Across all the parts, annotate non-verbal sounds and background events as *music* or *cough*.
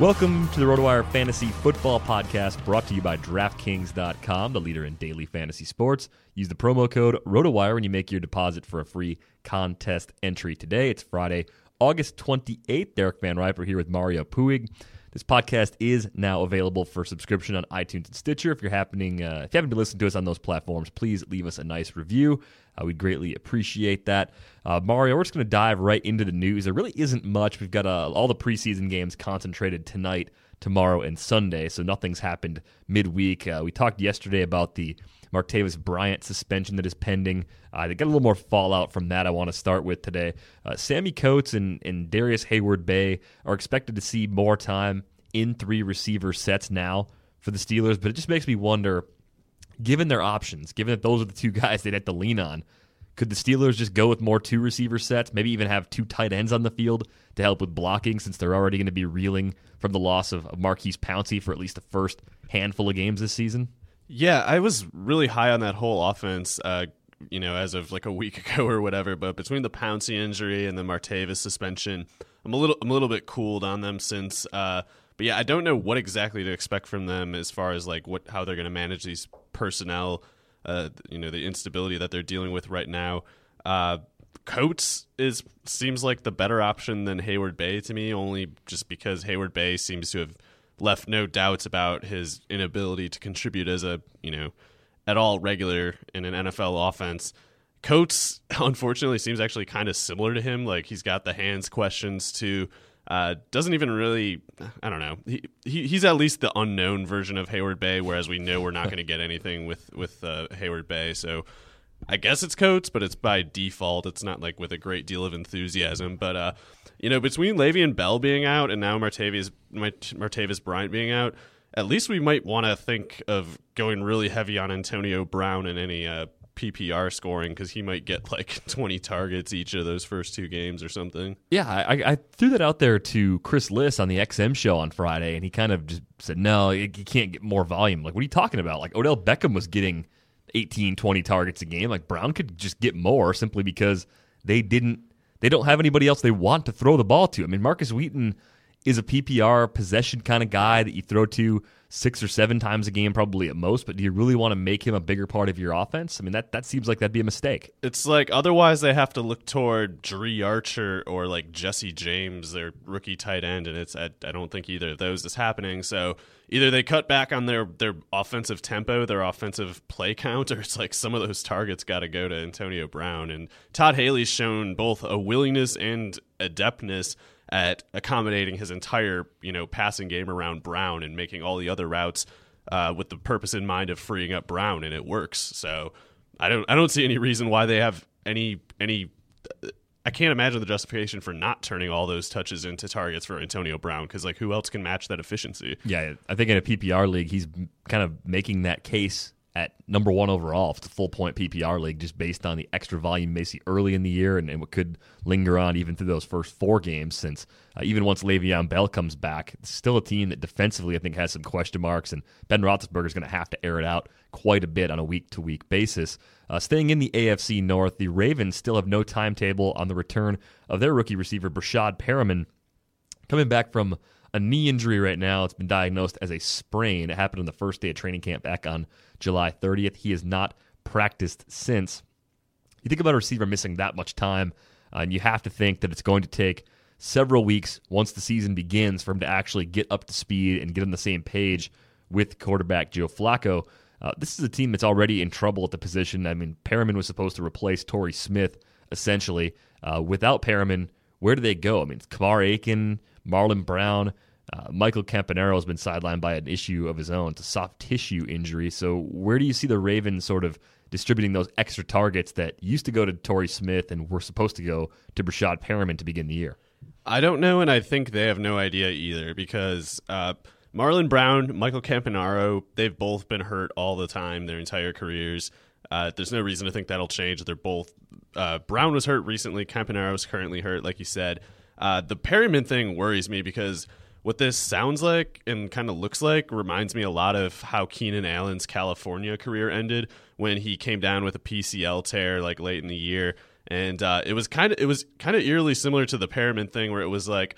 Welcome to the RotoWire Fantasy Football Podcast brought to you by DraftKings.com, the leader in daily fantasy sports. Use the promo code RotoWire when you make your deposit for a free contest entry today. It's Friday, August 28th. Derek Van Riper here with Mario Puig. This podcast is now available for subscription on iTunes and Stitcher. If you're happening, uh, if you haven't been listening to us on those platforms, please leave us a nice review. Uh, we'd greatly appreciate that. Uh, Mario, we're just going to dive right into the news. There really isn't much. We've got uh, all the preseason games concentrated tonight, tomorrow, and Sunday, so nothing's happened midweek. Uh, we talked yesterday about the Martavis Bryant suspension that is pending. Uh, they got a little more fallout from that I want to start with today. Uh, Sammy Coates and, and Darrius Heyward-Bey are expected to see more time in three receiver sets now for the Steelers, but it just makes me wonder, given their options, given that those are the two *laughs* guys they'd have to lean on, could the Steelers just go with more two receiver sets, maybe even have two tight ends on the field to help with blocking since they're already going to be reeling from the loss of, of Maurkice Pouncey for at least the first handful of games this season? Yeah, I was really high on that whole offense, uh, you know, as of like a week *laughs* ago or whatever. But between the Pouncey injury and the Martavis suspension, I'm a little I'm a little bit cooled on them since. Uh, but yeah, I don't know what exactly to expect from them as far as like what how they're going to manage these personnel. Uh, you know, the instability that they're dealing with right now. Uh, Coates is seems like the better option than Heyward-Bey to me, only just because Heyward-Bey seems to have left no doubts about his inability to contribute as a you know at all regular in an NFL offense. Coates, *laughs* unfortunately, seems actually kind of similar to him. Like he's got the hands questions too. Uh, doesn't even really, I don't know. He, he he's at least the unknown version of Heyward-Bey, whereas we know we're not going to get anything with with uh, Heyward Bey. So I guess it's Coates, but it's by default. It's not like with a great deal of enthusiasm. But uh, you know, between Le'Veon Bell being out and now Martavis Martavis Bryant being out, at least we might want to think of going really heavy on Antonio Brown in any uh, PPR scoring because he might get like *laughs* 20 targets each of those first two games or something. Yeah, I, I threw that out there to Chris Liss on the XM show on Friday, and he kind of just said, no, you can't get more volume. Like, what are you talking about? Like, Odell Beckham was getting 18, 20 targets a game. Like, Brown could just get more simply because they didn't, they don't have anybody else they want to throw the ball to. I mean, Markus Wheaton is a PPR possession kind of guy that you throw to six or seven times a game, probably at most. But do you really want to make him a bigger part of your offense? I mean, that that seems like that'd be a mistake. It's like otherwise they have to look toward Dri Archer or like Jesse James, their rookie tight end, and it's I, I don't think either of those is happening. So either they cut back on their their offensive tempo, their offensive play count, *laughs* or it's like some of those targets got to go to Antonio Brown. And Todd Haley's shown both a willingness and adeptness at accommodating his entire you know passing game around Brown and making all the other routes uh, with the purpose in mind of freeing up Brown, and it works. So I don't I don't see any reason why they have any any. I can't imagine the justification for not turning all those touches into targets for Antonio Brown because like who else can match that efficiency? Yeah, I think in a PPR league he's kind of making that case at number one overall it's a full point PPR league, just based on the extra volume Macy early in the year and, and what could linger on even through those first four games. Since uh, even once Le'Veon Bell comes back, it's still a team that defensively I think has some question marks, and Ben Roethlisberger is going to have to air it out quite a bit on a week to week basis. Uh, staying in the AFC North, the Ravens still have no timetable on the return of their rookie receiver Breshad Perriman, coming back from a knee injury right now. It's been diagnosed as a sprain. It happened on the first day of training camp back on July 30th. He has not practiced since. You think about a receiver missing that much time, uh, and you have to think that it's going to take several weeks once the season begins for him to actually get up to speed and get on the same page with quarterback Joe Flacco. Uh, this is a team that's already in trouble at the position. I mean, Perriman was supposed to replace Torrey Smith, essentially. Uh, without Perriman, where do they go? I mean, it's Kamar Aiken, Marlon Brown, uh, Michael Campanaro has been sidelined by an issue of his own. It's a soft tissue injury. So, where do you see the Ravens sort of distributing those extra targets that used to go to Torrey Smith and were supposed to go to Breshad Perriman to begin the year? I don't know, and I think they have no idea either because uh, Marlon Brown, Michael Campanaro, they've both been hurt all the time their entire careers. Uh, there's no reason to think that'll change. They're both. Uh, Brown was hurt recently. Campanaro is currently hurt, like you said. Uh, the Perriman thing worries me because what this sounds like and kind of looks like reminds me a lot of how Keenan Allen's California career ended when he came down with a PCL tear like late in the year, and uh, it was kind of it was kind of eerily similar to the Perriman thing where it was like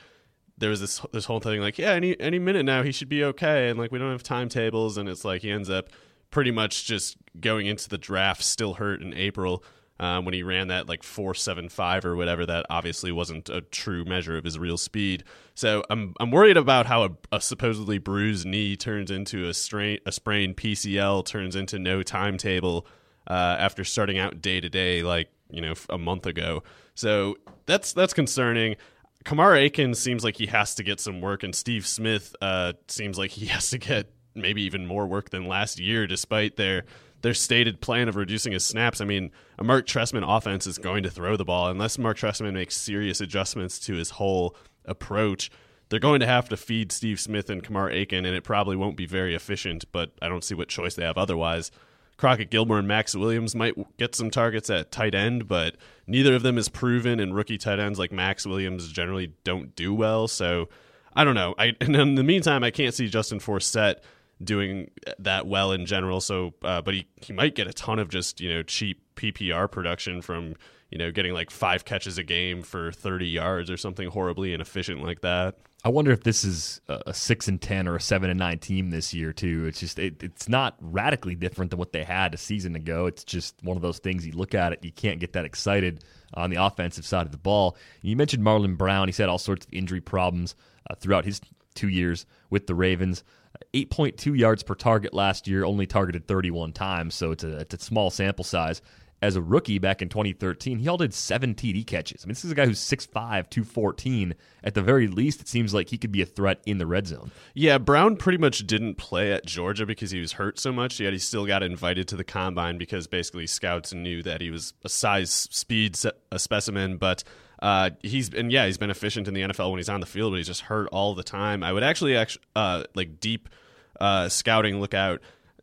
there was this this whole thing like yeah any any minute now he should be okay and like we don't have timetables and it's like he ends up pretty much just going into the draft still hurt in April um, when he ran that like 475 or whatever that obviously wasn't a true measure of his real speed. So i'm i'm worried about how a, a supposedly bruised knee turns into a strain a sprained pcl turns into no timetable uh, after starting out day to day like you know a month ago. So that's that's concerning. Kamar Aiken seems like he has to get some work, and Steve Smith uh, seems like he *laughs* has to get maybe even more work than last year, despite their their stated plan of reducing his snaps. I mean, a Mark Trestman offense is going to throw the ball unless Mark Trestman makes serious adjustments to his whole approach. They're going to have to feed Steve Smith and Kamar Aiken, and it probably won't be very efficient, but I don't see what choice they have otherwise. Crockett Gillmore and Maxx Williams might get some targets at tight end, but neither of them is proven, and rookie tight ends like Maxx Williams generally don't do well. So I don't know. I, and *laughs* in the meantime, I can't see Justin Forsett doing that well in general. So, uh, but he he might get a ton of just you know cheap PPR production from you know getting like five catches a game for thirty yards or something horribly inefficient like that. I wonder if this is a six and ten or a seven and nine team this year too. It's just it, it's not radically different than what they had a season ago. It's just one of those things you look at it, you can't get that excited on the offensive side of the ball. You mentioned Marlon Brown. He's had all sorts of injury problems uh, throughout his two years with the Ravens. 8.2 yards per target last year, only targeted 31 times, so it's a, it's a small sample size. as a rookie back in 2013, he all did seven TD catches. I mean, this is a guy who's 6'5, 214. At the very least, it seems like he could be a threat in the red zone. Yeah, Brown pretty much didn't play at Georgia because he was hurt so much, yet he still got invited to the combine because basically scouts knew that he was a size, speed a specimen. But uh, he's and yeah, he's been efficient in the NFL when he's on the field, but he's just hurt all the time. I would actually, actually uh, like deep uh, scouting look out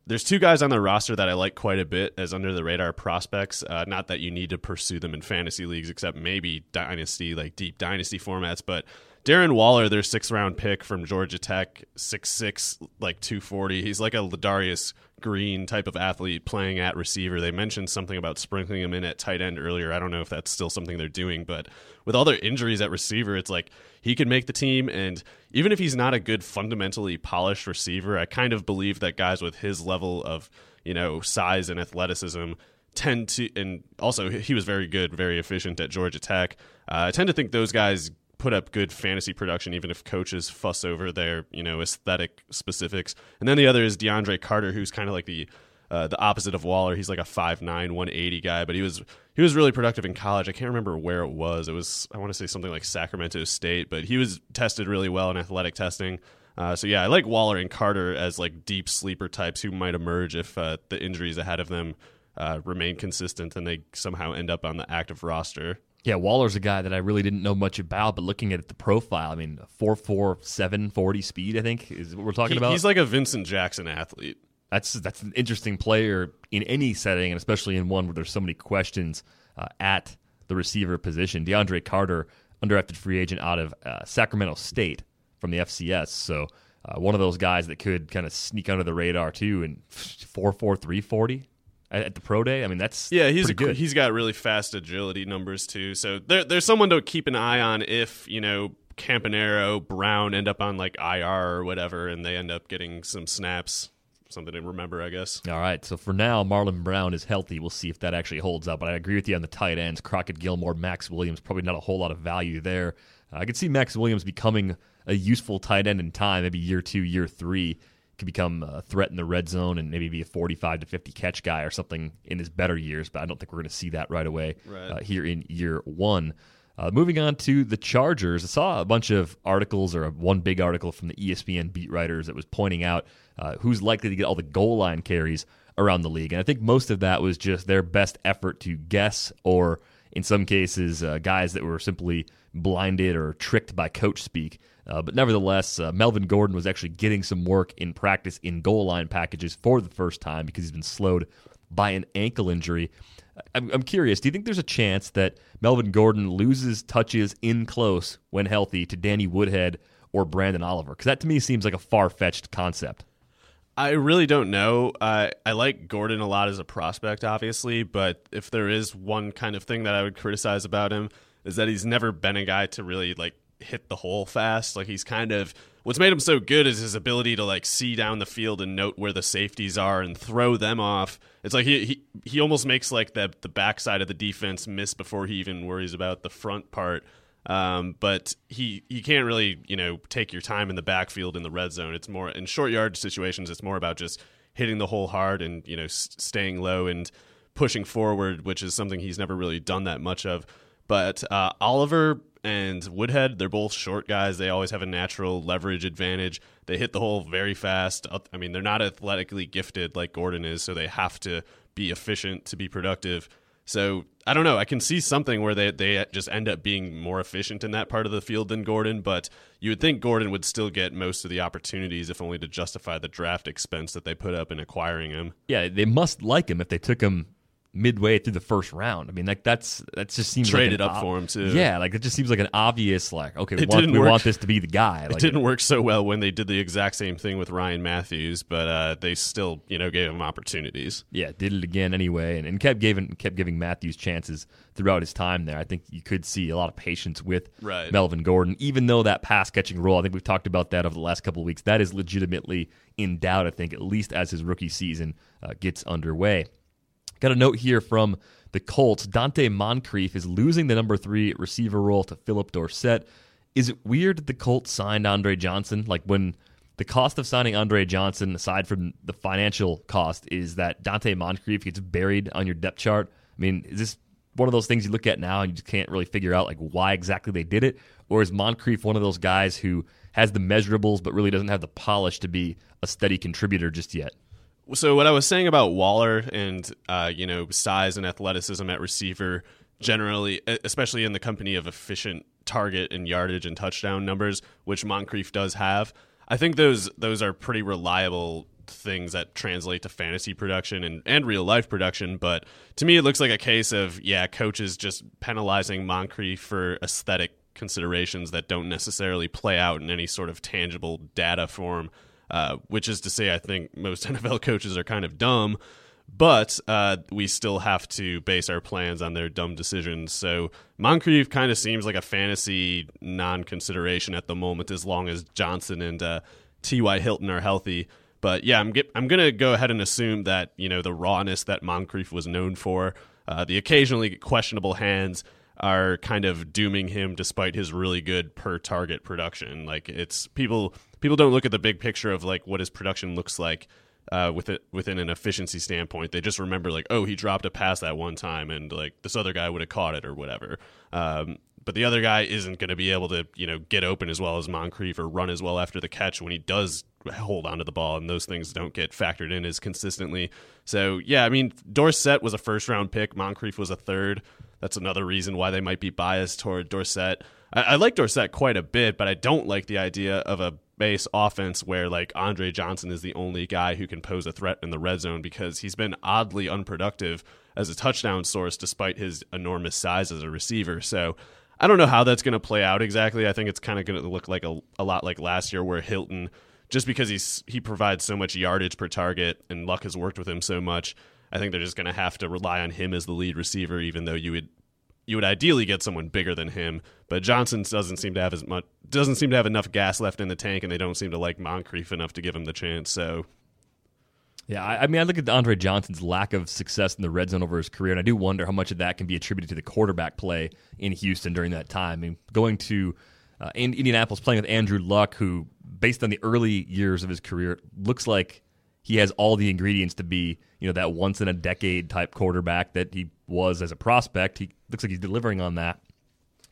there's two guys on the roster that I like quite a bit as under the radar prospects. Uh, not that you need to pursue them in fantasy leagues, except maybe dynasty, like deep dynasty formats. But Darren Waller, their sixth round pick from Georgia Tech, six six, like two forty. He's like a Ladarius Green type of athlete playing at receiver. They mentioned something about sprinkling him in at tight end earlier. I don't know if that's still something they're doing, but with all their injuries at receiver, it's like he could make the team. And even if he's not a good, fundamentally polished receiver, I kind of believe that guys with his level of you know size and athleticism tend to, and also he was very good, very efficient at Georgia Tech. Uh, I tend to think those guys put up good fantasy production, even if coaches fuss over their you know aesthetic specifics. And then the other is DeAndre Carter, who's kind of like the uh, the opposite of Waller. He's like a 5'9", 180 guy, but he was he was really productive in college. I can't remember where it was. It was I want to say something like Sacramento State, but he was tested really well in athletic testing. Uh, so yeah, I like Waller and Carter as like deep sleeper types who might emerge if uh, the injuries ahead of them uh, remain consistent and they somehow end up on the active roster. Yeah, Waller's a guy that I really didn't know much about, but looking at the profile, I mean, four four seven forty speed, I think is what we're talking he, about. He's like a Vincent Jackson athlete. That's that's an interesting player in any setting, and especially in one where there's so many questions uh, at the receiver position. DeAndre Carter, undrafted free agent out of uh, Sacramento State from the FCS, so uh, one of those guys that could kind of sneak under the radar too, and four four three forty at the pro day. I mean, that's yeah, he's a, good. He's got really fast agility numbers too. So there, there's someone to keep an eye on if you know Campanaro Brown end up on like IR or whatever, and they end up getting some snaps. Something to remember, I guess. All right. So for now, Marlon Brown is healthy. We'll see if that actually holds up. But I agree with you on the tight ends. Crockett Gillmore, Maxx Williams, probably not a whole lot of value there. I could see Maxx Williams becoming a useful tight end in time, maybe year two, year three could become a threat in the red zone and maybe be a 45 to 50 catch guy or something in his better years. But I don't think we're going to see that right away right. Uh, here in year one. Uh, moving on to the Chargers, I saw a bunch of articles or one big article from the ESPN beat writers that was pointing out uh, who's likely to get all the goal line carries around the league. And I think most of that was just their best effort to guess, or in some cases, uh, guys that were simply blinded or tricked by coach speak. Uh, but nevertheless, uh, Melvin Gordon was actually getting some work in practice in goal line packages for the first time because he's been slowed by an ankle injury. I'm, I'm curious, do you think there's a chance that Melvin Gordon loses touches in close when healthy to Danny Woodhead or Branden Oliver? Because that to me seems like a far fetched concept. I really don't know. Uh, I like Gordon a lot as a prospect, obviously, but if there is one kind of thing that I would criticize about him is that he's never been a guy to really like hit the hole fast. Like he's kind of what's made him so good is his ability to like see down the field and note where the safeties are and throw them off. It's like he he, he almost makes like the the backside of the defense miss before he even worries about the front part. Um, but he he can't really you know take your time in the backfield in the red zone. It's more in short yard situations. It's more about just hitting the hole hard and you know s- staying low and pushing forward, which is something he's never really done that much of. But uh, Oliver and Woodhead, they're both short guys. They always have a natural leverage advantage. They hit the hole very fast. I mean, they're not athletically gifted like Gordon is, so they have to be efficient to be productive. So I don't know. I can see something where they they just end up being more efficient in that part of the field than Gordon, but you would think Gordon would still get most of the opportunities, if only to justify the draft expense that they put up in acquiring him. Yeah, they must like him if they took him midway through the first round. I mean, like that's that just seems traded like up ob- for him too. Yeah, like it just seems like an obvious like okay, we, want, we want, this to be the guy. Like, it didn't work so well when they did the exact same thing with Ryan Mathews, but uh, they still you know gave him opportunities. Yeah, did it again anyway, and, and kept giving kept giving Mathews chances throughout his time there. I think you could see a lot of patience with right. Melvin Gordon, even though that pass catching role. I think we've talked about that over the last couple of weeks. That is legitimately in doubt. I think at least as his rookie season uh, gets underway. Got a note here from the Colts. Donte Moncrief is losing the number three receiver role to Phillip Dorsett. Is it weird that the Colts signed Andre Johnson? Like when the cost of signing Andre Johnson, aside from the financial cost, is that Donte Moncrief gets buried on your depth chart I mean, is this one of those things you look at now and you just can't really figure out like why exactly they did it, or is Moncrief one of those guys who has the measurables but really doesn't have the polish to be a steady contributor just yet? So what I was saying about Waller and uh, you know size and athleticism at receiver generally, especially in the company of efficient target and yardage and touchdown numbers, which Moncrief does have, I think those those are pretty reliable things that translate to fantasy production and, and real life production. But to me, it looks like a case of, yeah, coaches just penalizing Moncrief for aesthetic considerations that don't necessarily play out in any sort of tangible data form, uh, which is to say, I think most *laughs* NFL coaches are kind of dumb. But uh, we still have to base our plans on their dumb decisions. So Moncrief kind of seems like a fantasy non consideration at the moment, as long as Johnson and uh, T.Y. Hilton are healthy. But yeah, I'm get, I'm gonna go ahead and assume that you know the rawness that Moncrief was known for, uh, the occasionally questionable hands are kind of dooming him despite his really good per target production. Like it's people people don't look at the big picture of like what his production looks like uh, with it within an efficiency standpoint. They just remember like, oh, he dropped a pass that one time, and like this other guy would have caught it or whatever. Um, but the other guy isn't going to be able to, you know, get open as well as Moncrief or run as well after the catch when he does hold onto the ball, and those things don't get factored in as consistently. So yeah, I mean, Dorsett was a first round pick, Moncrief was a third. That's another reason why they might be biased toward Dorsett. I, I like Dorsett quite a bit, but I don't like the idea of a base offense where like Andre Johnson is the only guy who can pose a threat in the red zone because he's been oddly unproductive as a touchdown source despite his enormous size as a receiver. So I don't know how that's going to play out exactly. I think it's kind of going to look like a, a lot like last year, where Hilton, just because he's he provides so much yardage per target, and Luck has worked with him so much, I think they're just going to have to rely on him as the lead receiver, even though you would you would ideally get someone bigger than him. But Johnson doesn't seem to have as much doesn't seem to have enough gas left in the tank, and they don't seem to like Moncrief enough to give him the chance. So yeah, I, I, mean, I look at Andre Johnson's lack of success in the red zone over his career, and I do wonder how much of that can be attributed to the quarterback play in Houston during that time. I mean, going to uh, in Indianapolis, playing with Andrew Luck, who, based on the early years of his career, looks like he has all the ingredients to be, you know, that once in a decade type quarterback that he was as a prospect. He looks like he's delivering on that.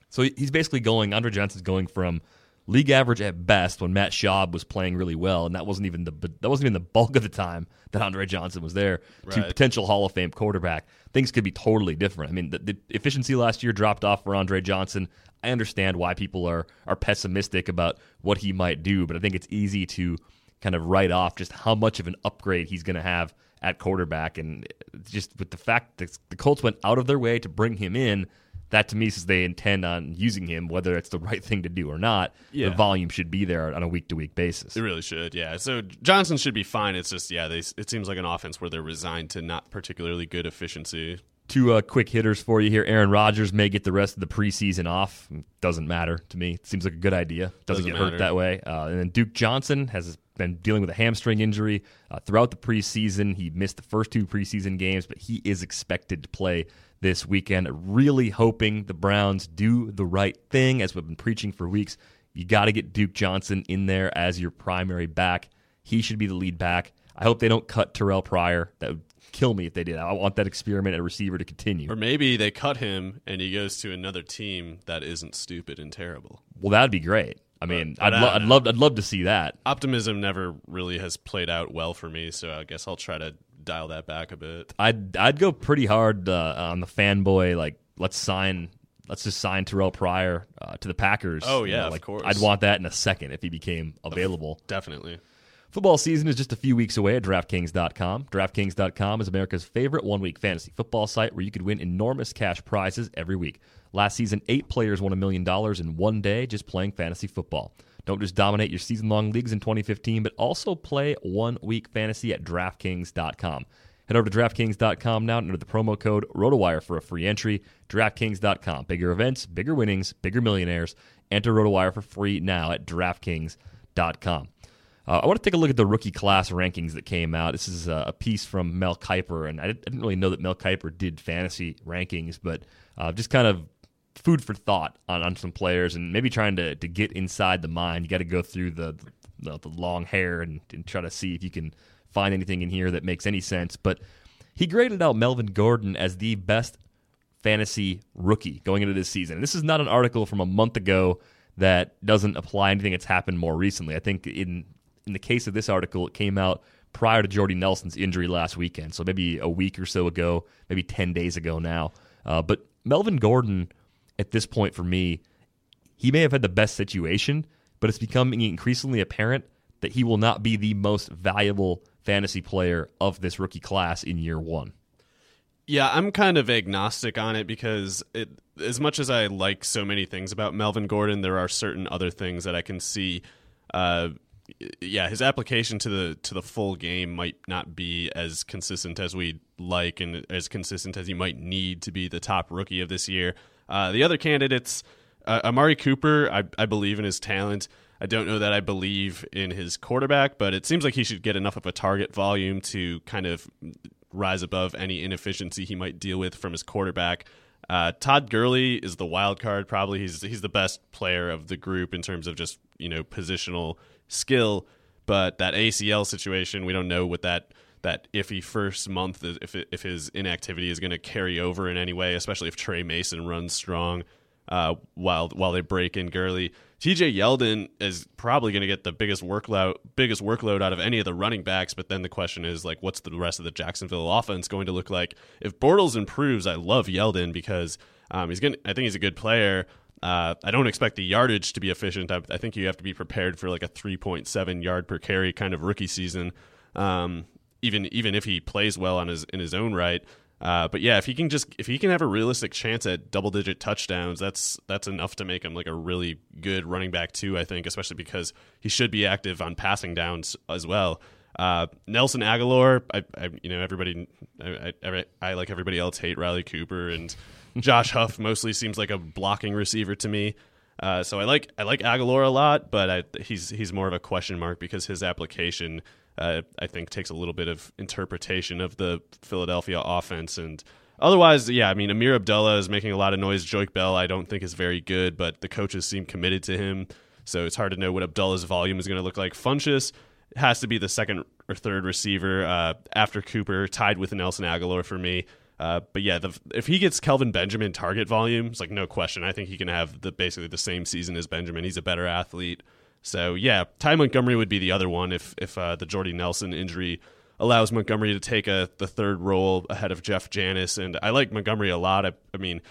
So he's basically going. Andre Johnson's going from league average at best when Matt Schaub was playing really well, and that wasn't even the that wasn't even the bulk of the time that Andre Johnson was there right. to potential Hall of Fame quarterback. Things could be totally different. I mean, the, the, efficiency last year dropped off for Andre Johnson. I understand why people are are pessimistic about what he might do, but I think it's easy to kind of write off just how much of an upgrade he's going to have at quarterback, and just with the fact that the Colts went out of their way to bring him in that to me says they intend on using him, whether it's the right thing to do or not. Yeah. The volume should be there on a week to week basis. It really should, yeah. So Johnson should be fine. It's just, yeah, they, it seems like an offense where they're resigned to not particularly good efficiency. Two uh, quick hitters for you here. Aaron Rodgers may get the rest of the preseason off. Doesn't matter to me. It seems like a good idea. Doesn't, Doesn't get matter. hurt that way. Uh, and then Duke Johnson has been dealing with a hamstring injury uh, throughout the preseason. He missed the first two preseason games, but he is expected to play this weekend. Really hoping the Browns do the right thing, as we've been preaching for weeks. You got to get Duke Johnson in there as your primary back. He should be the lead back. I hope they don't cut Terrell Pryor. That would kill me if they did. I want that experiment at receiver to continue. Or maybe they cut him and he goes to another team that isn't stupid and terrible. Well, that'd be great. I mean, I'd, lo- I'd love I'd love to see that. Optimism never really has played out well for me, so I guess I'll try to dial that back a bit. I'd I'd go pretty hard uh, on the fanboy. Like, let's sign, let's just sign Terrell Pryor uh, to the Packers. Oh yeah, you know, like, of course. I'd want that in a second if he became available. Definitely. Football season is just a few weeks away at DraftKings.com. DraftKings.com is America's favorite one week fantasy football site where you could win enormous cash prizes every week. Last season, eight players won a million dollars in one day just playing fantasy football. Don't just dominate your season long leagues in 2015, but also play one week fantasy at DraftKings.com. Head over to DraftKings.com now and enter the promo code ROTOWIRE for a free entry. DraftKings.com. Bigger events, bigger winnings, bigger millionaires. Enter ROTOWIRE for free now at DraftKings.com. Uh, I want to take a look at the rookie class rankings that came out. This is a piece from Mel Kiper, and I didn't really know that Mel Kiper did fantasy rankings, but uh, just kind of food for thought on, on some players and maybe trying to, to get inside the mind. You got to go through the, the, the long hair and, and try to see if you can find anything in here that makes any sense. But he graded out Melvin Gordon as the best fantasy rookie going into this season. And this is not an article from a month ago that doesn't apply anything that's happened more recently. I think in in the case of this article, it came out prior to Jordy Nelson's injury last weekend, so maybe a week or so ago, maybe ten days ago now. Uh, but Melvin Gordon, at this point for me, he may have had the best situation, but it's becoming increasingly apparent that he will not be the most valuable fantasy player of this rookie class in year one. Yeah, I'm kind of agnostic on it because it, as much as I like so many things about Melvin Gordon, there are certain other things that I can see. Uh, yeah, his application to the to the full game might not be as consistent as we'd like, and as consistent as he might need to be the top rookie of this year. Uh, the other candidates, uh, Amari Cooper, I, I believe in his talent. I don't know that I believe in his quarterback, but it seems like he should get enough of a target volume to kind of rise above any inefficiency he might deal with from his quarterback. Uh, Todd Gurley is the wild card. Probably he's he's the best player of the group in terms of just you know positional skill. But that ACL situation, we don't know what that that iffy first month if if his inactivity is going to carry over in any way, especially if Tre Mason runs strong uh, while while they break in Gurley. TJ Yeldon is probably going to get the biggest workload biggest workload out of any of the running backs, but then the question is like what's the rest of the Jacksonville offense going to look like? If Bortles improves, I love Yeldon because um, he's going I think he's a good player. Uh, I don't expect the yardage to be efficient. I, I, think you have to be prepared for like a 3.7 yard per carry kind of rookie season. Um, even even if he plays well on his in his own right, uh, but yeah, if he can just if he can have a realistic chance at double digit touchdowns, that's that's enough to make him like a really good running back too. I think, especially because he should be active on passing downs as well. Uh, Nelson Agholor, I, I, you know everybody, I, I, I, like everybody else hate Riley Cooper and *laughs* Josh Huff mostly seems like a blocking receiver to me. Uh, so I like I like Agholor a lot, but I, he's he's more of a question mark because his application uh, I think takes a little bit of interpretation of the Philadelphia offense. And otherwise, yeah, I mean, Ameer Abdullah is making a lot of noise. Joique Bell, I don't think is very good, but the coaches seem committed to him. So it's hard to know what Abdullah's volume is going to look like. Funchess has to be the second or third receiver uh, after Cooper, tied with Nelson Agholor for me. Uh, but yeah, the, if he gets Kelvin Benjamin target volume, it's like no question. I think he can have the basically the same season as Benjamin. He's a better athlete. So yeah, Ty Montgomery would be the other one if if uh, the Jordy Nelson injury allows Montgomery to take a the third role ahead of Jeff Janis. And I like Montgomery a lot. I, I mean,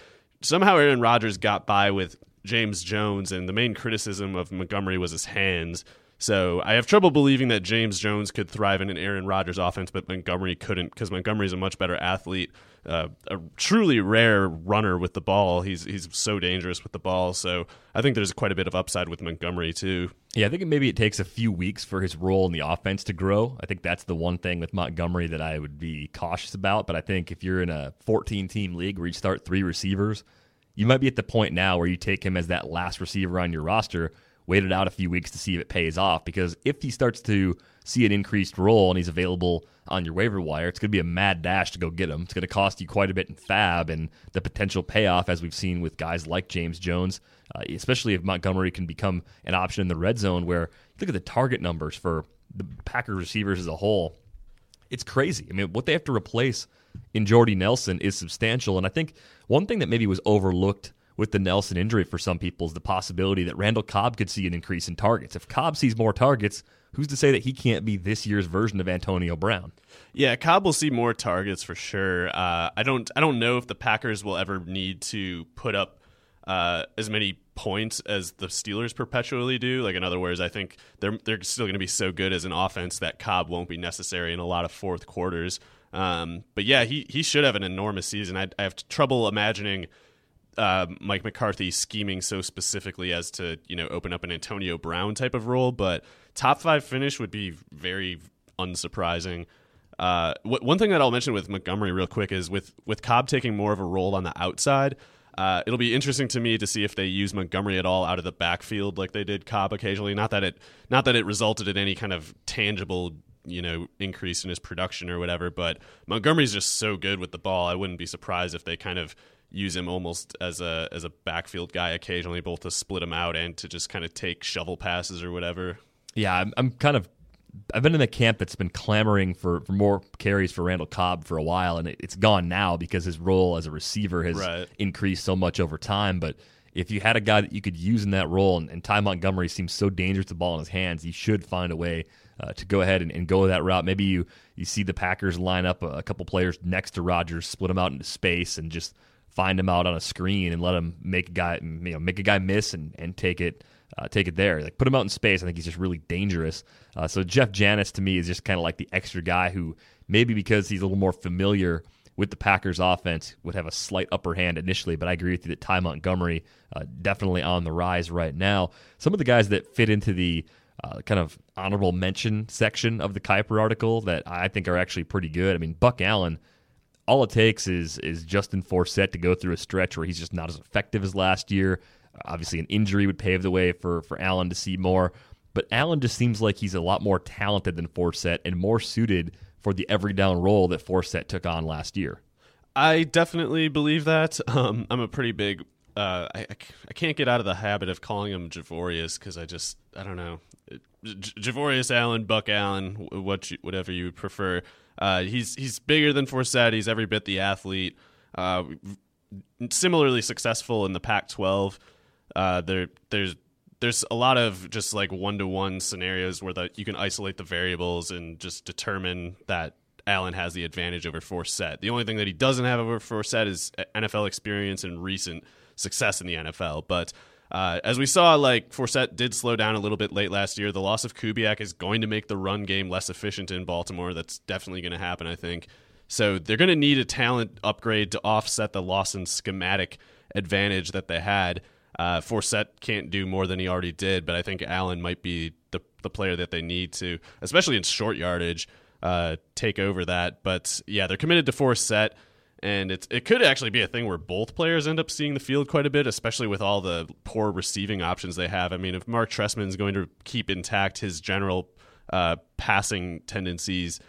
somehow Aaron Rodgers got by with James Jones, and the main criticism of Montgomery was his hands. So I have trouble believing that James Jones could thrive in an Aaron Rodgers offense, but Montgomery couldn't because Montgomery is a much better athlete, uh, a truly rare runner with the ball. He's he's so dangerous with the ball. So I think there's quite a bit of upside with Montgomery too. Yeah, I think maybe it takes a few weeks for his role in the offense to grow. I think that's the one thing with Montgomery that I would be cautious about. But I think if you're in a 14 team league where you start three receivers, you might be at the point now where you take him as that last receiver on your roster wait it out a few weeks to see if it pays off. Because if he starts to see an increased role and he's available on your waiver wire, it's going to be a mad dash to go get him. It's going to cost you quite a bit in fab and the potential payoff, as we've seen with guys like James Jones, uh, especially if Montgomery can become an option in the red zone. Where look at the target numbers for the Packers receivers as a whole. It's crazy. I mean, what they have to replace in Jordy Nelson is substantial. And I think one thing that maybe was overlooked with the Nelson injury for some people is the possibility that Randall Cobb could see an increase in targets. If Cobb sees more targets, who's to say that he can't be this year's version of Antonio Brown? Yeah, Cobb will see more targets for sure. Uh, I don't I don't know if the Packers will ever need to put up uh, as many points as the Steelers perpetually do. Like in other words, I think they're they're still going to be so good as an offense that Cobb won't be necessary in a lot of fourth quarters. Um, but yeah, he he should have an enormous season. I, I have trouble imagining uh, Mike McCarthy scheming so specifically as to you know open up an Antonio Brown type of role, but top five finish would be very unsurprising. Uh, one thing that I'll mention with Montgomery real quick is with with Cobb taking more of a role on the outside. Uh, it'll be interesting to me to see if they use Montgomery at all out of the backfield like they did Cobb occasionally. Not that it not that it resulted in any kind of tangible you know increase in his production or whatever, but Montgomery's just so good with the ball. I wouldn't be surprised if they kind of use him almost as a as a backfield guy occasionally, both to split him out and to just kind of take shovel passes or whatever. Yeah, I'm, I'm kind of I've been in the camp that's been clamoring for, for more carries for Randall Cobb for a while, and it, it's gone now because his role as a receiver has Right. increased so much over time. But if you had a guy that you could use in that role, and, and Ty Montgomery seems so dangerous with the ball in his hands, he should find a way uh, to go ahead and, and go that route. Maybe you you see the Packers line up a, a couple players next to Rodgers, split them out into space, and just find him out on a screen and let him make a guy you know make a guy miss and, and take it uh, take it there. Like put him out in space. I think he's just really dangerous. Uh, so Jeff Janis to me is just kind of like the extra guy who maybe because he's a little more familiar with the Packers offense would have a slight upper hand initially. But I agree with you that Ty Montgomery uh, definitely on the rise right now. Some of the guys that fit into the uh, kind of honorable mention section of the Kiper article that I think are actually pretty good. I mean, Buck Allen all it takes is is Justin Forsett to go through a stretch where he's just not as effective as last year. Obviously, an injury would pave the way for for Allen to see more. But Allen just seems like he's a lot more talented than Forsett and more suited for the every down role that Forsett took on last year. I definitely believe that. Um, I'm a pretty big. Uh, I, I can't get out of the habit of calling him Javorius because I just I don't know. Javorius Allen, Buck Allen, what you, whatever you prefer. Uh, he's he's bigger than Forsett. He's every bit the athlete. Uh, similarly successful in the Pac-12. Uh, there there's there's a lot of just like one to one scenarios where the, you can isolate the variables and just determine that Allen has the advantage over Forsett. The only thing that he doesn't have over Forsett is NFL experience and recent success in the NFL. But uh, as we saw, like Forsett did slow down a little bit late last year. The loss of Kubiak is going to make the run game less efficient in Baltimore. That's definitely going to happen, I think. So they're going to need a talent upgrade to offset the loss in schematic advantage that they had. Uh, Forsett can't do more than he already did, but I think Allen might be the the player that they need to, especially in short yardage, uh, take over that. But yeah, they're committed to Forsett, and it's it could actually be a thing where both players end up seeing the field quite a bit, especially with all the poor receiving options they have. I mean, if Mark Trestman is going to keep intact his general uh, passing tendencies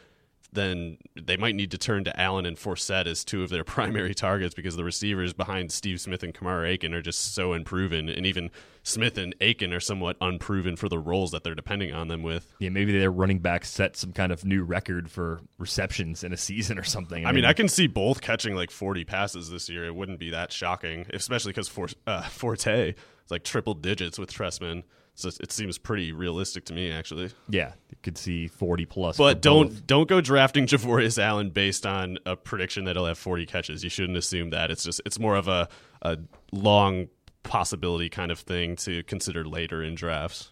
then they might need to turn to Allen and Forsett as two of their *laughs* primary targets because the receivers behind Steve Smith and Kamar Aiken are just so unproven, and even Smith and Aiken are somewhat unproven for the roles that they're depending on them with. Yeah, maybe their running back set some kind of new record for receptions in a *laughs* season or something. I mean, I can see both catching like 40 passes this year. It wouldn't be that shocking, especially because For, uh, *laughs* Forte is like triple digits with Trestman. So it seems pretty realistic to me, actually. yeah, you could see forty plus. But don't both. don't go drafting *laughs* Javorius Allen based on a prediction that he'll have 40 catches. You shouldn't assume that. It's just it's more of a a long possibility kind of thing to consider later in drafts.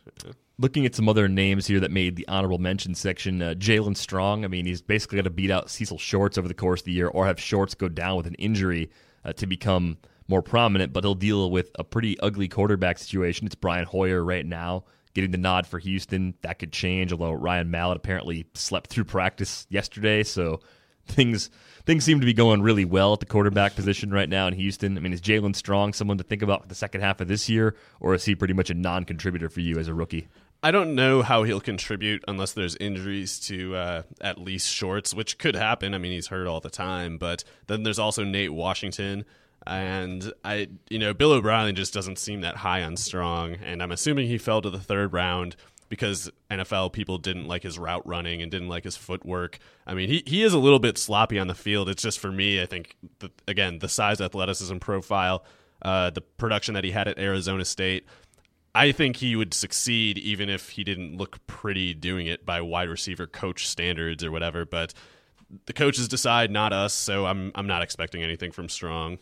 looking at some other names here that made the honorable mention section, uh, Jaelen Strong. I mean, he's basically got to beat out Cecil Shorts over the course of the year, or have Shorts go down with an injury uh, to become more prominent. But he'll deal with a pretty ugly quarterback situation. It's Brian Hoyer right now getting the nod for Houston. That could change, although Ryan Mallett apparently slept through practice yesterday, so things things seem to be going really well at the quarterback position right now in Houston. I mean, is Jaelen Strong someone to think about for the second half of this year, or is he pretty much a non-contributor for you as a rookie? I don't know how he'll contribute unless there's injuries to uh, at least Shorts, which could happen. I mean, he's hurt all the time. But then there's also Nate Washington, and I, you know, Bill O'Brien just doesn't seem that high on Strong, and I'm assuming he fell to the third round because NFL people didn't like his route running and didn't like his footwork. I mean, he, he is a little bit sloppy on the field. It's just for me, I think, again, the size, athleticism profile, uh, the production that he had at Arizona State. I think he would succeed even if he didn't look pretty doing it by wide receiver coach standards or whatever. But the coaches decide, not us. So I'm I'm not expecting anything from Strong.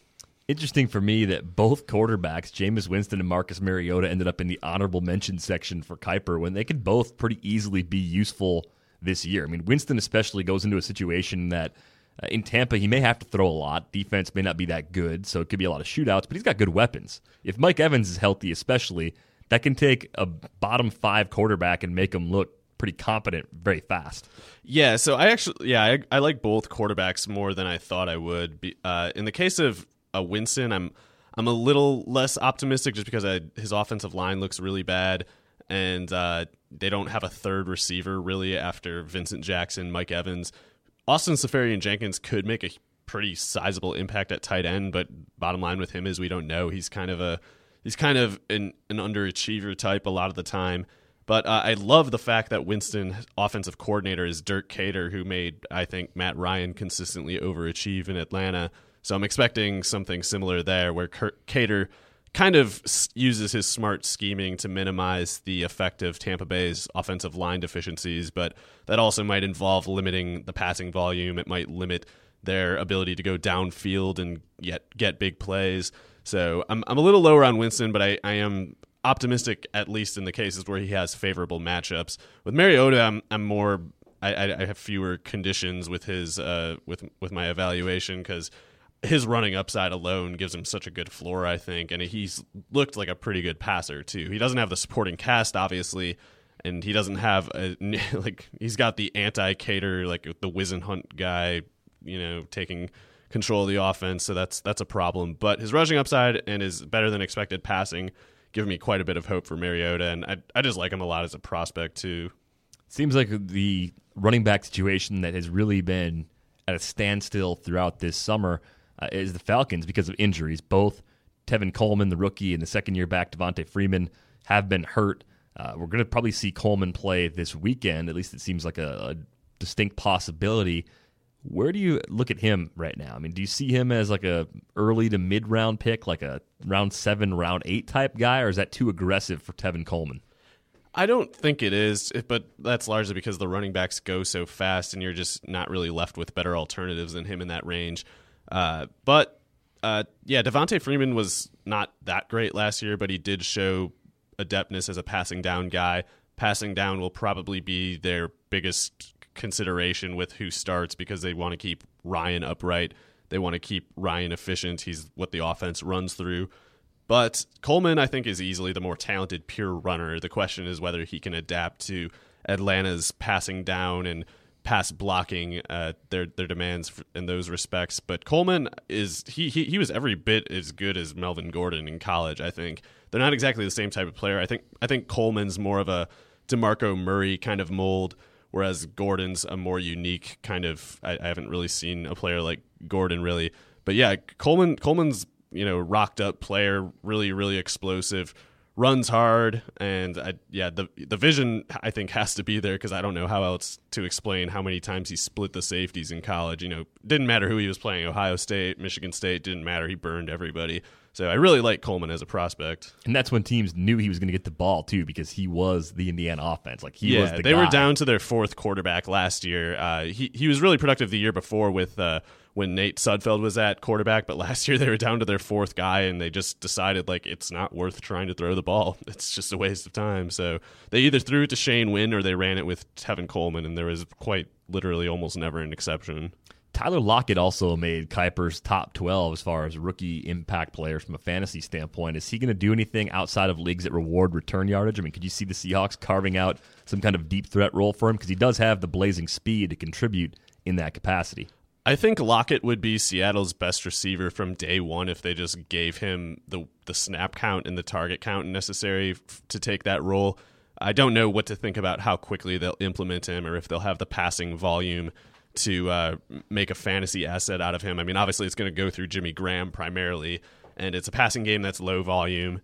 Interesting for me that both quarterbacks, Jameis Winston and Marcus Mariota, ended up in the honorable mention section for Kiper when they could both pretty easily be useful this year. I mean, Winston especially goes into a situation that uh, in Tampa he may have to throw a lot. Defense may not be that good, so it could be a lot of shootouts. But he's got good weapons. If Mike Evans is healthy, especially, that can take a bottom five quarterback and make him look pretty competent very fast. Yeah, so I actually, yeah, I, I like both quarterbacks more than I thought I would. Be, uh, in the case of uh, Winston, I'm I'm a little less optimistic just because I, his offensive line looks really bad, and uh, they don't have a third receiver really after Vincent Jackson, Mike Evans, Austin Seferian-Jenkins could make a pretty sizable impact at tight end, but bottom line with him is we don't know. He's kind of a he's kind of an, an underachiever type a lot of the time. But uh, I love the fact that Winston offensive coordinator is Dirk Koetter, who made I think Matt Ryan consistently overachieve in Atlanta. So I'm expecting something similar there, where Koetter kind of uses his smart scheming to minimize the effect of Tampa Bay's offensive line deficiencies, but that also might involve limiting the passing volume. It might limit their ability to go downfield and yet get big plays. So I'm I'm a little lower on Winston, but I, I am optimistic at least in the cases where he has favorable matchups. With Mariota, I'm I'm more I, I have fewer conditions with his uh, with with my evaluation because his running upside alone gives him such a good floor, I think, and he's looked like a pretty good passer too. He doesn't have the supporting cast, obviously, and he doesn't have a *laughs* like he's got the anti Koetter like the Whisenhunt guy, you know, taking control of the offense, so that's that's a problem. But his rushing upside and his better than expected passing give me quite a bit of hope for Mariota, and I I just like him a lot as a prospect too. Seems like the running back situation that has really been at a standstill throughout this summer uh, is the Falcons because of injuries. Both Tevin Coleman, the rookie, and the second year back Devonta Freeman have been hurt. Uh, we're going to probably see Coleman play this weekend. At least it seems like a, a distinct possibility. Where do you look at him right now? I mean, do you see him as like a early to mid round pick, like a round seven, round eight type guy, or is that too aggressive for Tevin Coleman? I don't think it is, but that's largely because the running backs go so fast, and you're just not really left with better alternatives than him in that range. Uh, but uh, yeah, Devonta Freeman was not that great last year, but he did show adeptness as a passing down guy. Passing down will probably be their biggest consideration with who starts because they want to keep Ryan upright. They want to keep Ryan efficient. He's what the offense runs through. But Coleman, I think, is easily the more talented pure runner. The question is whether he can adapt to Atlanta's passing down and pass blocking uh, their their demands in those respects. But Coleman is he, he he was every bit as good as Melvin Gordon in college. I think they're not exactly the same type of player. I think I think Coleman's more of a DeMarco Murray kind of mold, whereas Gordon's a more unique kind of. I, I haven't really seen a player like Gordon really, but yeah, Coleman Coleman's you know rocked up player, really really explosive runs hard, and I, yeah, the the vision I think has to be there because I don't know how else to explain how many times he split the safeties in college. You know, didn't matter who he was playing, Ohio State, Michigan State, didn't matter. He burned everybody. So I really like Coleman as a prospect. And that's when teams knew he was going to get the ball too, because he was the Indiana offense. Like he yeah, was the they guy. were down to their fourth quarterback last year. Uh, he he was really productive the year before with. Uh, when Nate Sudfeld was at quarterback, but last *laughs* year they were down to their fourth guy and they just decided like it's not worth trying to throw the ball. *laughs* It's just a waste of time. So they either threw it to Shane Wynn or they ran it with Tevin Coleman, and there was quite literally almost never an exception. Tyler Lockett also made Kiper's top 12 as far as rookie impact players from a fantasy standpoint. Is he going to do anything outside of leagues that reward return yardage? I mean, could you see the Seahawks carving out some kind of deep threat role for him? Because he does have the blazing speed to contribute in that capacity. I think Lockett would be Seattle's best receiver from day one if they just gave him the the snap count and the target count necessary f- to take that role. I don't know what to think about how quickly they'll implement him or if they'll have the passing volume to uh, make a fantasy asset out of him. I mean, obviously it's going to go through Jimmy Graham primarily, and it's a passing game that's low volume.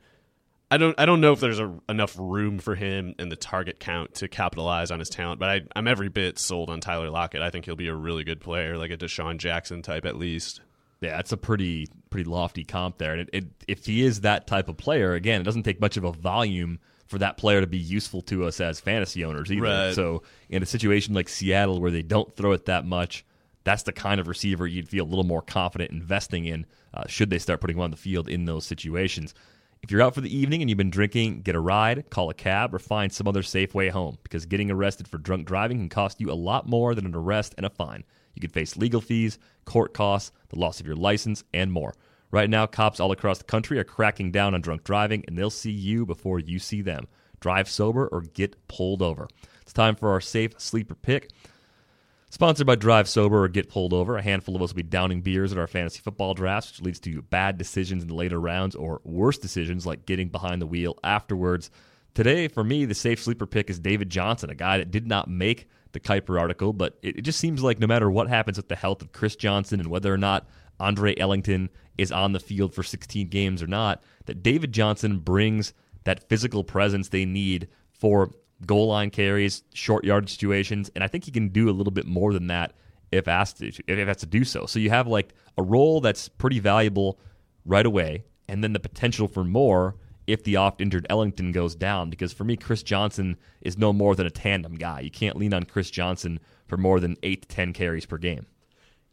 I don't I don't know if there's a, enough room for him in the target count to capitalize on his talent, but I, I'm every bit sold on Tyler Lockett. I think he'll be a really good player, like a DeSean Jackson type at least. Yeah, that's a pretty pretty lofty comp there. And it, it, if he is that type of player, again, it doesn't take much of a volume for that player to be useful to us as fantasy owners either. Right. So in a situation like Seattle where they don't throw it that much, that's the kind of receiver you'd feel a little more confident investing in uh, should they start putting him on the field in those situations. If you're out for the evening and you've been drinking, get a ride, call a cab, or find some other safe way home because getting arrested for drunk driving can cost you a lot more than an arrest and a fine. You could face legal fees, court costs, the loss of your license, and more. Right now, cops all across the country are cracking down on drunk driving, and they'll see you before you see them. Drive sober or get pulled over. It's time for our safe sleeper pick. Sponsored by Drive Sober or Get Pulled Over, a handful of us will be downing beers at our fantasy football drafts, which leads to bad decisions in the later rounds or worse decisions like getting behind the wheel afterwards. Today, for me, the safe sleeper pick is David Johnson, a guy that did not make the Kiper article, but it, it just seems like no matter what happens with the health of Chris Johnson and whether or not Andre Ellington is on the field for 16 games or not, that David Johnson brings that physical presence they need for goal line carries, short yard situations, and I think he can do a little bit more than that if asked to, if has to do so. So you have like a role that's pretty valuable right away, and then the potential for more if the oft injured Ellington goes down. Because for me, Chris Johnson is no more than a tandem guy. You can't lean on Chris Johnson for more than eight to ten carries per game.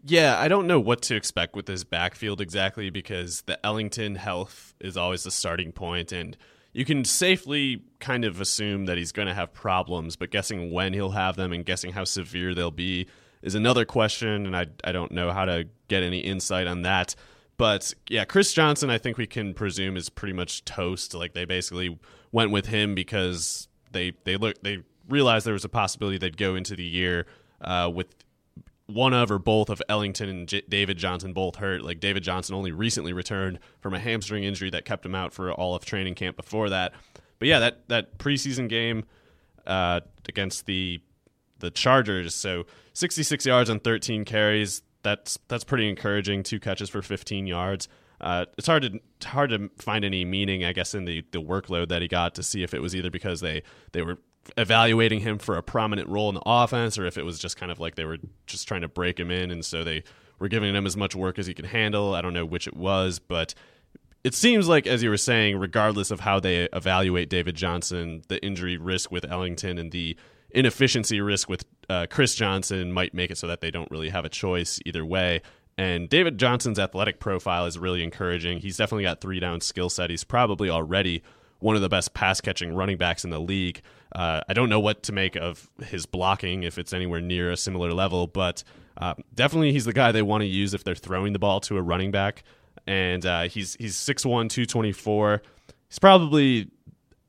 Yeah, I don't know what to expect with this backfield exactly because the Ellington health is always the starting point, and you can safely kind of assume that he's going to have problems, but guessing when he'll have them and guessing how severe they'll be is another question, and I, I don't know how to get any insight on that. But yeah, Chris Johnson, I think we can presume is pretty much toast. Like they basically went with him because they they look they realized there was a possibility they'd go into the year uh, with one of or both of Ellington and J- David Johnson both hurt. Like David Johnson only recently returned from a hamstring injury that kept him out for all of training camp before that. But yeah, that that preseason game uh, against the the Chargers, so 66 yards on 13 carries. That's that's pretty encouraging. Two catches for 15 yards. Uh, it's hard to hard to find any meaning, I guess, in the, the workload that he got to see if it was either because they they were evaluating him for a prominent role in the offense, or if it was just kind of like they were just trying to break him in, and so they were giving him as much work as he could handle. I don't know which it was, but it seems like, as you were saying, regardless of how they evaluate David Johnson, the injury risk with Ellington and the inefficiency risk with uh, Chris Johnson might make it so that they don't really have a choice either way. And David Johnson's athletic profile is really encouraging. He's definitely got three down skill set. He's probably already one of the best pass catching running backs in the league. Uh, I don't know what to make of his blocking if it's anywhere near a similar level, but uh, definitely he's the guy they want to use if they're throwing the ball to a running back. And uh, he's he's 6'1", 224. He's probably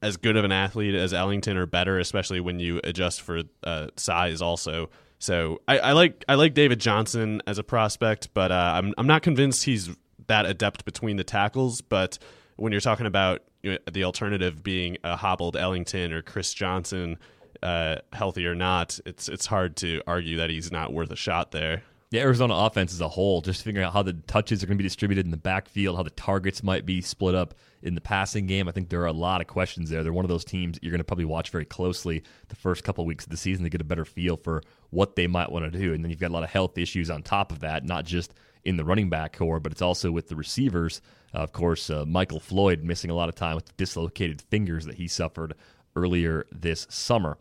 as good of an athlete as Ellington or better, especially when you adjust for uh, size also. So I, I, like I like David Johnson as a prospect, but uh, I'm I'm not convinced he's that adept between the tackles. But when you're talking about the alternative being a hobbled Ellington or Chris Johnson, uh, healthy or not, it's it's hard to argue that he's not worth a shot there. The Arizona offense as a whole, just figuring out how the touches are going to be distributed in the backfield, how the targets might be split up in the passing game. I think there are a lot of questions there. They're one of those teams you're going to probably watch very closely the first couple of weeks of the season to get a better feel for what they might want to do. And then you've got a lot of health issues on top of that, not just in the running back corps, but it's also with the receivers. Uh, of course, uh, Michael Floyd missing a lot of time with the dislocated fingers that he suffered earlier this summer.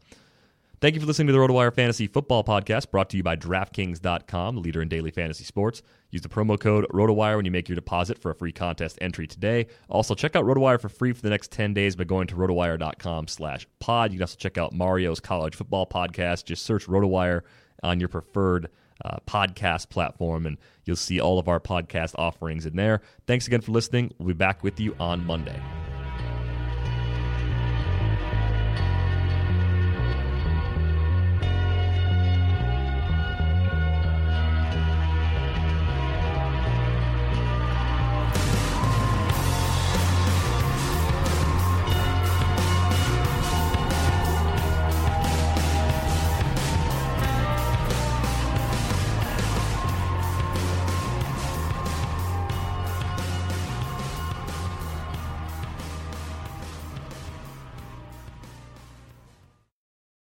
Thank you for listening to the RotoWire Fantasy Football Podcast, brought to you by DraftKings.com, the leader in daily fantasy sports. Use the promo code RotoWire when you make your deposit for a free contest entry today. Also, check out RotoWire for free for the next 10 days by going to RotoWire.com slash pod. You can also check out Mario's College Football Podcast. Just search RotoWire on your preferred uh, podcast platform, and you'll see all of our podcast offerings in there. Thanks again for listening. We'll be back with you on Monday.